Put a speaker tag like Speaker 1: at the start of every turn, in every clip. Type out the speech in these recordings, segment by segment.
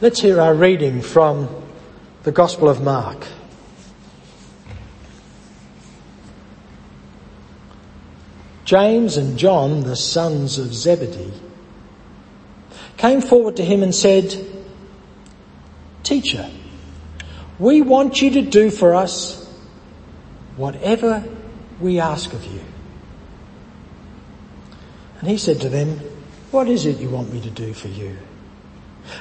Speaker 1: Let's hear our reading from the Gospel of Mark. James and John, the sons of Zebedee, came forward to him and said, Teacher, we want you to do for us whatever we ask of you. And he said to them, what is it you want me to do for you?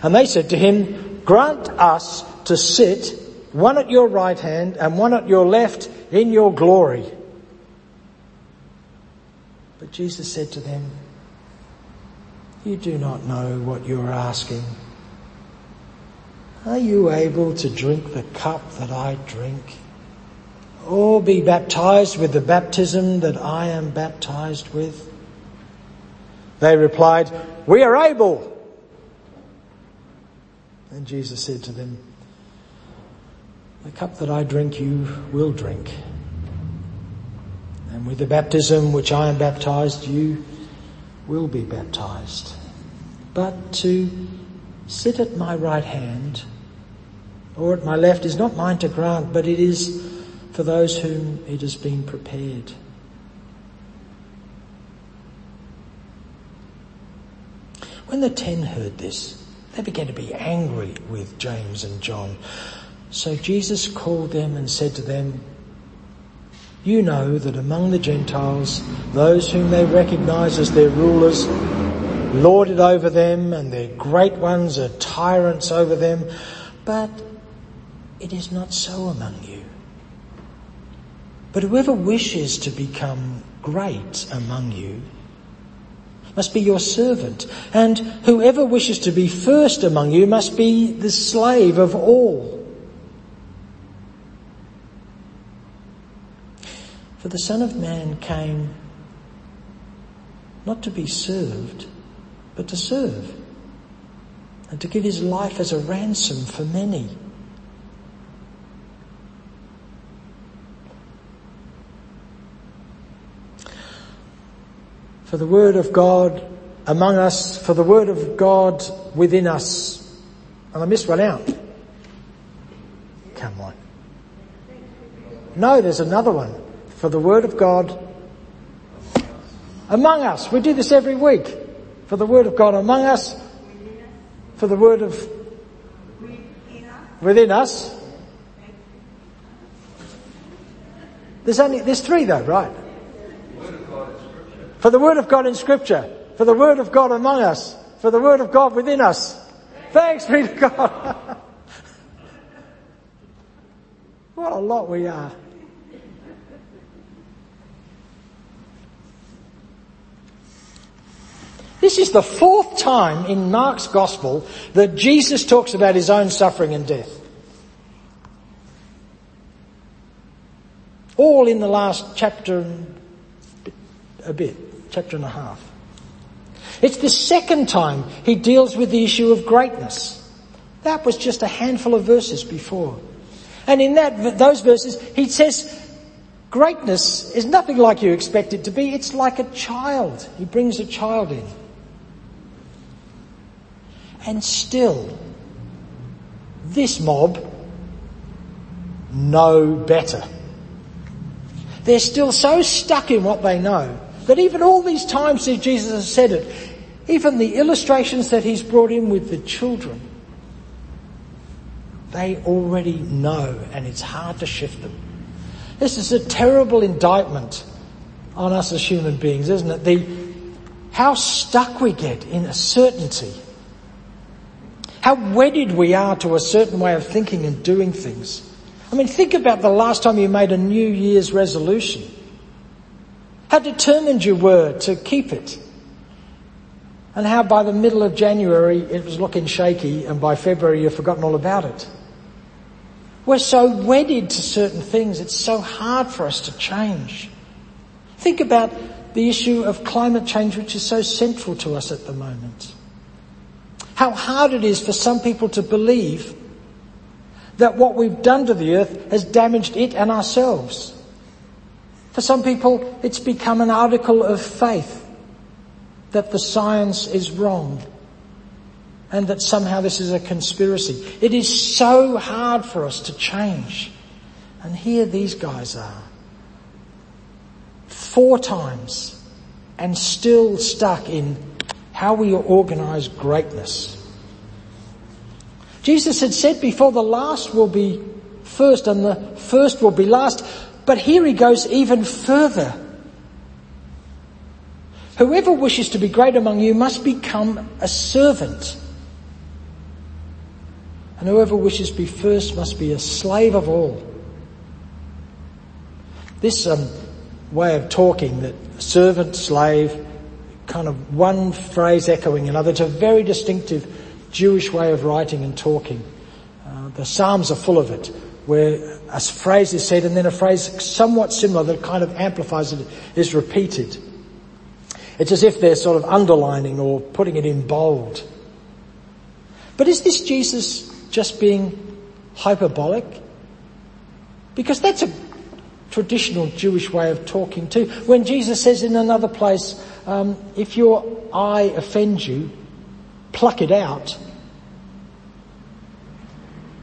Speaker 1: And they said to him, grant us to sit one at your right hand and one at your left in your glory. But Jesus said to them, You do not know what you are asking. Are you able to drink the cup that I drink? Or be baptized with the baptism that I am baptized with? They replied, We are able. And Jesus said to them, The cup that I drink you will drink and with the baptism which I am baptized, you will be baptized. But to sit at my right hand or at my left is not mine to grant, but it is for those whom it has been prepared. When the ten heard this, they began to be angry with James and John. So Jesus called them and said to them, you know that among the Gentiles, those whom they recognize as their rulers lord it over them and their great ones are tyrants over them, but it is not so among you. But whoever wishes to become great among you must be your servant, and whoever wishes to be first among you must be the slave of all. For the Son of Man came not to be served, but to serve, and to give his life as a ransom for many. For the word of God among us, for the word of God within us. And I missed one out. Come on. No, there's another one for the Word of God among us. We do this every week. For the Word of God among us, for the Word of within us. There's only, there's three though, right? For the Word of God in Scripture, for the Word of God among us, for the Word of God within us. Thanks be to God. what a lot we are. This is the fourth time in Mark's gospel that Jesus talks about his own suffering and death. All in the last chapter a bit, chapter and a half. It's the second time he deals with the issue of greatness. That was just a handful of verses before. And in that, those verses, he says, greatness is nothing like you expect it to be. It's like a child. He brings a child in. And still, this mob know better. They're still so stuck in what they know that even all these times that Jesus has said it, even the illustrations that he's brought in with the children, they already know and it's hard to shift them. This is a terrible indictment on us as human beings, isn't it? The, how stuck we get in a certainty how wedded we are to a certain way of thinking and doing things. I mean, think about the last time you made a New Year's resolution. How determined you were to keep it. And how by the middle of January it was looking shaky and by February you've forgotten all about it. We're so wedded to certain things, it's so hard for us to change. Think about the issue of climate change which is so central to us at the moment. How hard it is for some people to believe that what we've done to the earth has damaged it and ourselves. For some people, it's become an article of faith that the science is wrong. and that somehow this is a conspiracy. It is so hard for us to change. And here these guys are. Four times and still stuck in how we organize greatness. Jesus had said before the last will be first and the first will be last. But here he goes even further. Whoever wishes to be great among you must become a servant. And whoever wishes to be first must be a slave of all. This um, way of talking that servant, slave, kind of one phrase echoing another, it's a very distinctive Jewish way of writing and talking. Uh, the Psalms are full of it, where a phrase is said and then a phrase somewhat similar that kind of amplifies it is repeated. It's as if they're sort of underlining or putting it in bold. But is this Jesus just being hyperbolic? Because that's a traditional Jewish way of talking too. When Jesus says in another place, um, if your eye offends you, pluck it out.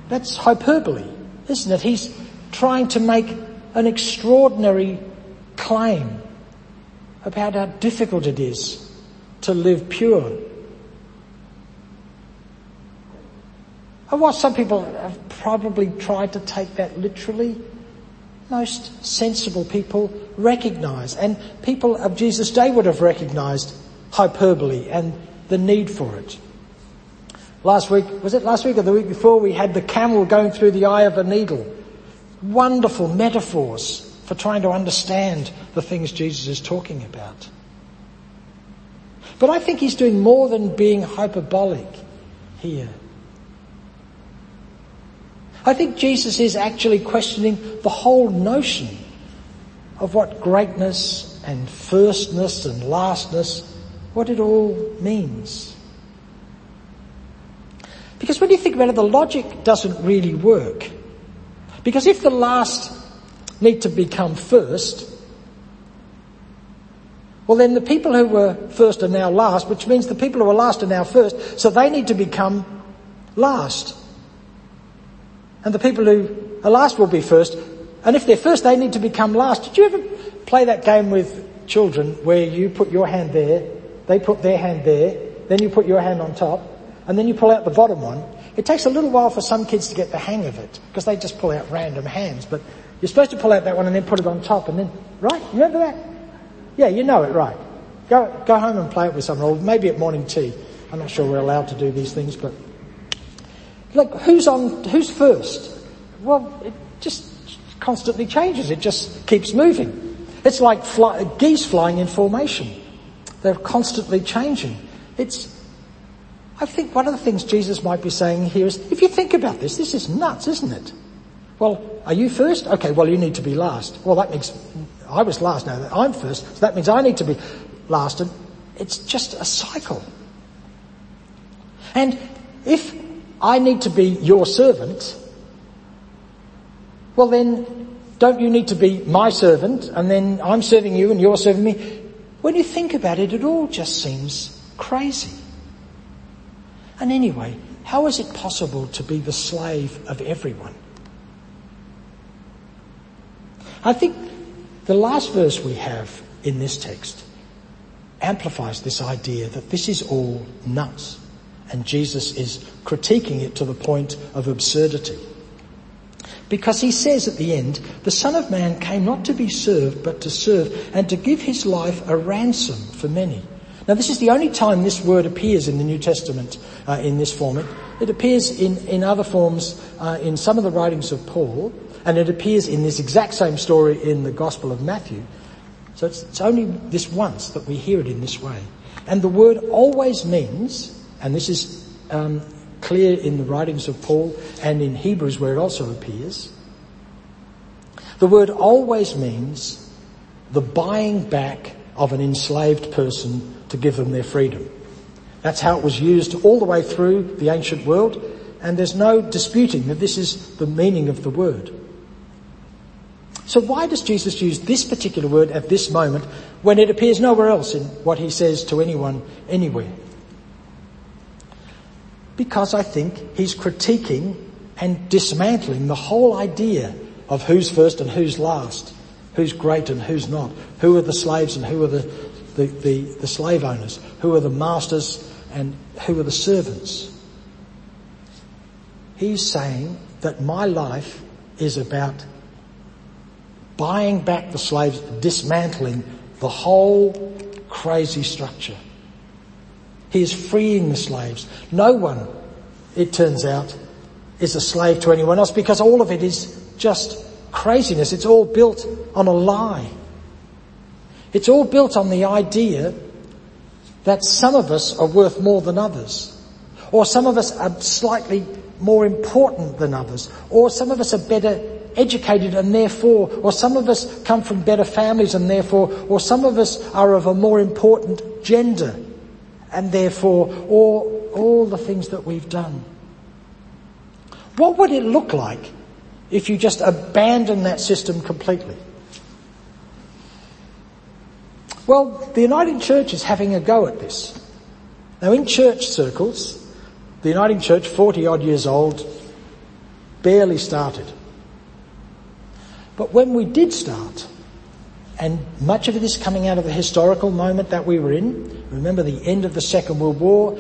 Speaker 1: That's hyperbole, isn't it? He's trying to make an extraordinary claim about how difficult it is to live pure. And while some people have probably tried to take that literally, most sensible people recognize, and people of Jesus' day would have recognized hyperbole and the need for it. Last week, was it last week or the week before, we had the camel going through the eye of a needle. Wonderful metaphors for trying to understand the things Jesus is talking about. But I think he's doing more than being hyperbolic here. I think Jesus is actually questioning the whole notion of what greatness and firstness and lastness, what it all means. Because when you think about it, the logic doesn't really work. Because if the last need to become first, well then the people who were first are now last, which means the people who are last are now first, so they need to become last. And the people who are last will be first. And if they're first, they need to become last. Did you ever play that game with children where you put your hand there, they put their hand there, then you put your hand on top, and then you pull out the bottom one? It takes a little while for some kids to get the hang of it because they just pull out random hands. But you're supposed to pull out that one and then put it on top and then, right? You remember that? Yeah, you know it, right. Go, go home and play it with someone or maybe at morning tea. I'm not sure we're allowed to do these things, but Look, who's on, who's first? Well, it just constantly changes. It just keeps moving. It's like fly, geese flying in formation. They're constantly changing. It's, I think one of the things Jesus might be saying here is, if you think about this, this is nuts, isn't it? Well, are you first? Okay, well you need to be last. Well that makes, I was last now, I'm first, so that means I need to be last and it's just a cycle. And if I need to be your servant, well then don't you need to be my servant and then I'm serving you and you're serving me? When you think about it, it all just seems crazy. And anyway, how is it possible to be the slave of everyone? I think the last verse we have in this text amplifies this idea that this is all nuts. And Jesus is critiquing it to the point of absurdity. Because he says at the end, the Son of Man came not to be served, but to serve and to give his life a ransom for many. Now this is the only time this word appears in the New Testament uh, in this format. It appears in, in other forms uh, in some of the writings of Paul, and it appears in this exact same story in the Gospel of Matthew. So it's, it's only this once that we hear it in this way. And the word always means and this is um, clear in the writings of Paul and in Hebrews where it also appears. The word always means the buying back of an enslaved person to give them their freedom. That's how it was used all the way through the ancient world, and there's no disputing that this is the meaning of the word. So why does Jesus use this particular word at this moment when it appears nowhere else in what he says to anyone anywhere? because I think he's critiquing and dismantling the whole idea of who's first and who's last, who's great and who's not, who are the slaves and who are the, the, the, the slave owners, who are the masters and who are the servants. He's saying that my life is about buying back the slaves, dismantling the whole crazy structure. He is freeing the slaves. No one, it turns out, is a slave to anyone else because all of it is just craziness. It's all built on a lie. It's all built on the idea that some of us are worth more than others. Or some of us are slightly more important than others. Or some of us are better educated and therefore, or some of us come from better families and therefore, or some of us are of a more important gender and therefore, or all the things that we've done. What would it look like if you just abandon that system completely? Well, the Uniting Church is having a go at this. Now in church circles, the Uniting Church, 40 odd years old, barely started. But when we did start, and much of it is coming out of the historical moment that we were in, remember the end of the Second World War,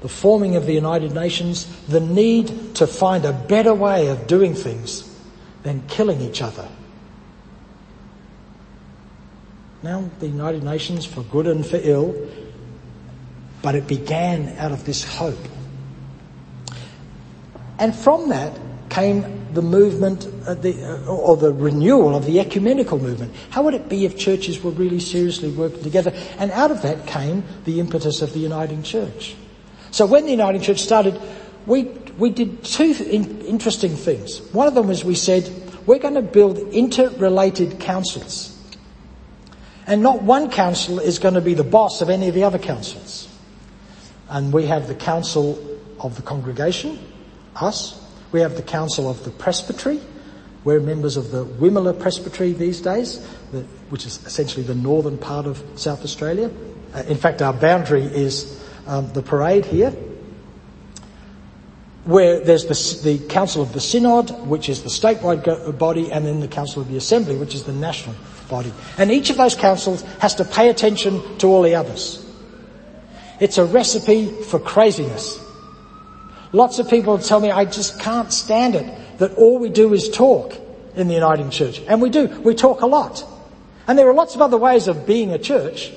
Speaker 1: the forming of the United Nations, the need to find a better way of doing things than killing each other. Now the United Nations, for good and for ill, but it began out of this hope. And from that came the movement, uh, the, uh, or the renewal of the ecumenical movement. How would it be if churches were really seriously working together? And out of that came the impetus of the Uniting Church. So when the Uniting Church started, we, we did two in, interesting things. One of them was we said, we're going to build interrelated councils. And not one council is going to be the boss of any of the other councils. And we have the council of the congregation, us. We have the council of the presbytery. We're members of the Wimmera Presbytery these days, which is essentially the northern part of South Australia. Uh, in fact, our boundary is um, the parade here, where there's the, the, Council of the Synod, which is the statewide body, and then the Council of the Assembly, which is the national body. And each of those councils has to pay attention to all the others. It's a recipe for craziness. Lots of people tell me, I just can't stand it, that all we do is talk in the Uniting Church. And we do. We talk a lot. And there are lots of other ways of being a church.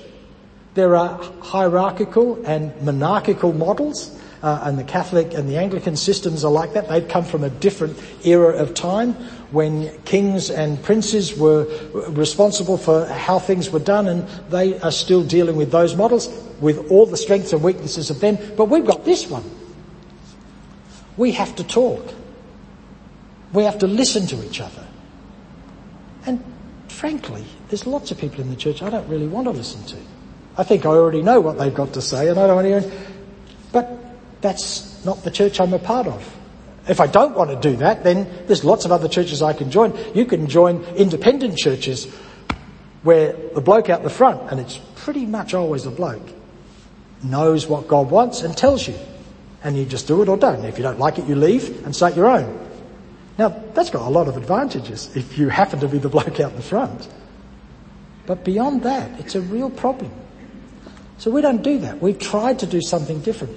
Speaker 1: There are hierarchical and monarchical models, uh, and the Catholic and the Anglican systems are like that. They've come from a different era of time when kings and princes were responsible for how things were done and they are still dealing with those models with all the strengths and weaknesses of them. But we've got this one. We have to talk. We have to listen to each other. And frankly, there's lots of people in the church I don't really want to listen to. I think I already know what they've got to say and I don't want to that's not the church I'm a part of. If I don't want to do that, then there's lots of other churches I can join. You can join independent churches where the bloke out the front, and it's pretty much always a bloke, knows what God wants and tells you. And you just do it or don't. If you don't like it, you leave and start your own. Now, that's got a lot of advantages if you happen to be the bloke out the front. But beyond that, it's a real problem. So we don't do that. We've tried to do something different.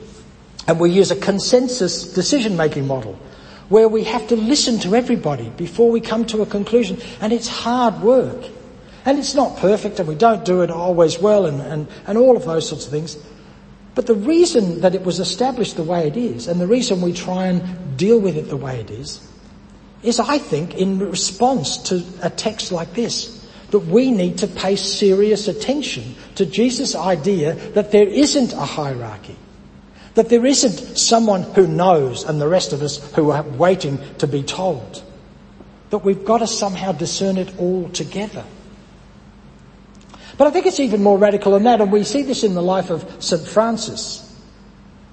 Speaker 1: And we use a consensus decision making model where we have to listen to everybody before we come to a conclusion. And it's hard work. And it's not perfect and we don't do it always well and, and, and all of those sorts of things. But the reason that it was established the way it is and the reason we try and deal with it the way it is, is I think in response to a text like this that we need to pay serious attention to Jesus' idea that there isn't a hierarchy. That there isn't someone who knows and the rest of us who are waiting to be told. That we've got to somehow discern it all together. But I think it's even more radical than that, and we see this in the life of St. Francis.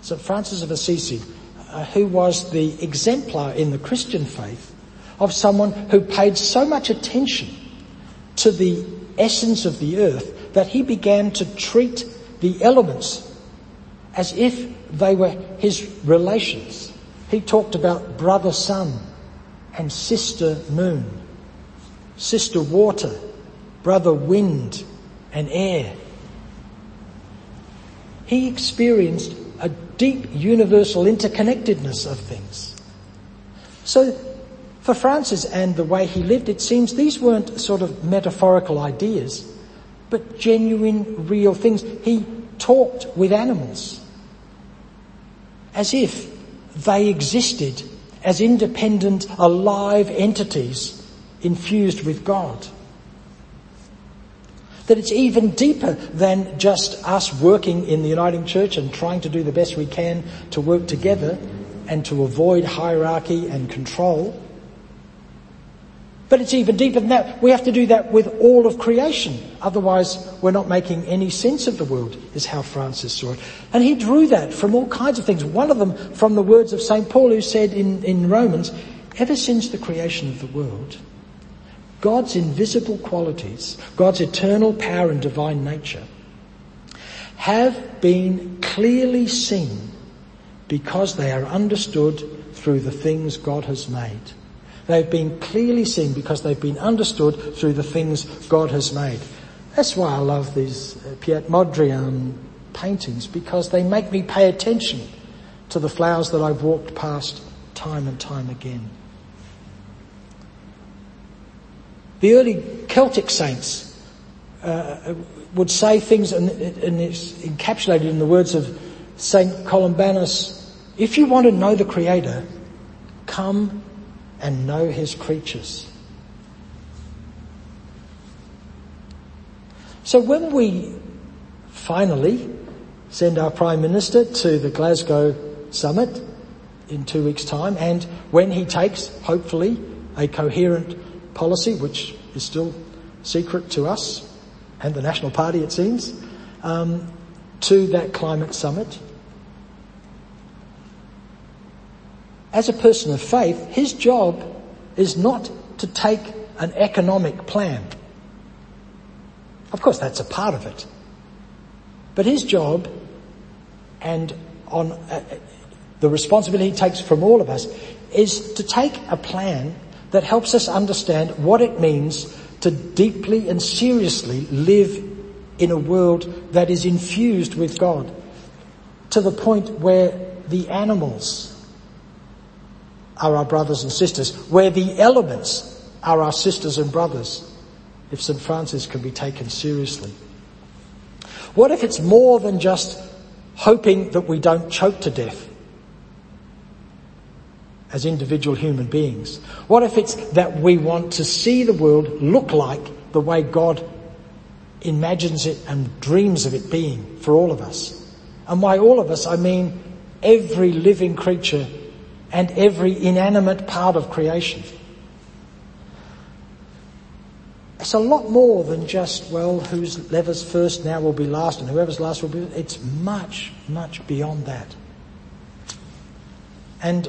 Speaker 1: St. Francis of Assisi, uh, who was the exemplar in the Christian faith of someone who paid so much attention to the essence of the earth that he began to treat the elements as if they were his relations. He talked about brother sun and sister moon, sister water, brother wind and air. He experienced a deep universal interconnectedness of things. So for Francis and the way he lived, it seems these weren't sort of metaphorical ideas, but genuine, real things. He talked with animals as if they existed as independent, alive entities infused with God. That it's even deeper than just us working in the Uniting Church and trying to do the best we can to work together and to avoid hierarchy and control. But it's even deeper than that. We have to do that with all of creation. Otherwise, we're not making any sense of the world, is how Francis saw it. And he drew that from all kinds of things. One of them from the words of St. Paul who said in, in Romans, ever since the creation of the world, God's invisible qualities, God's eternal power and divine nature, have been clearly seen because they are understood through the things God has made. They've been clearly seen because they've been understood through the things God has made. That's why I love these uh, Piet Mondrian paintings because they make me pay attention to the flowers that I've walked past time and time again. The early Celtic saints uh, would say things, and, and it's encapsulated in the words of Saint Columbanus, if you want to know the Creator, come and know his creatures. So when we finally send our Prime Minister to the Glasgow summit in two weeks time and when he takes, hopefully, a coherent policy, which is still secret to us and the National Party it seems, um, to that climate summit, as a person of faith, his job is not to take an economic plan. Of course, that's a part of it. But his job and on uh, the responsibility he takes from all of us is to take a plan that helps us understand what it means to deeply and seriously live in a world that is infused with God to the point where the animals are our brothers and sisters, where the elements are our sisters and brothers, if St. Francis can be taken seriously? What if it's more than just hoping that we don't choke to death as individual human beings? What if it's that we want to see the world look like the way God imagines it and dreams of it being for all of us? And by all of us, I mean every living creature and every inanimate part of creation. It's a lot more than just, well, whoever's first now will be last and whoever's last will be, it's much, much beyond that. And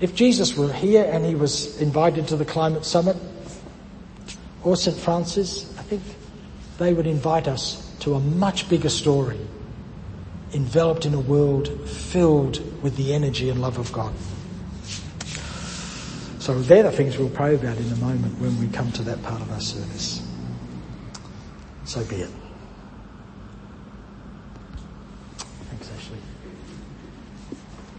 Speaker 1: if Jesus were here and he was invited to the climate summit, or St. Francis, I think they would invite us to a much bigger story enveloped in a world filled with the energy and love of God. So they're the things we'll pray about in a moment when we come to that part of our service. So be it.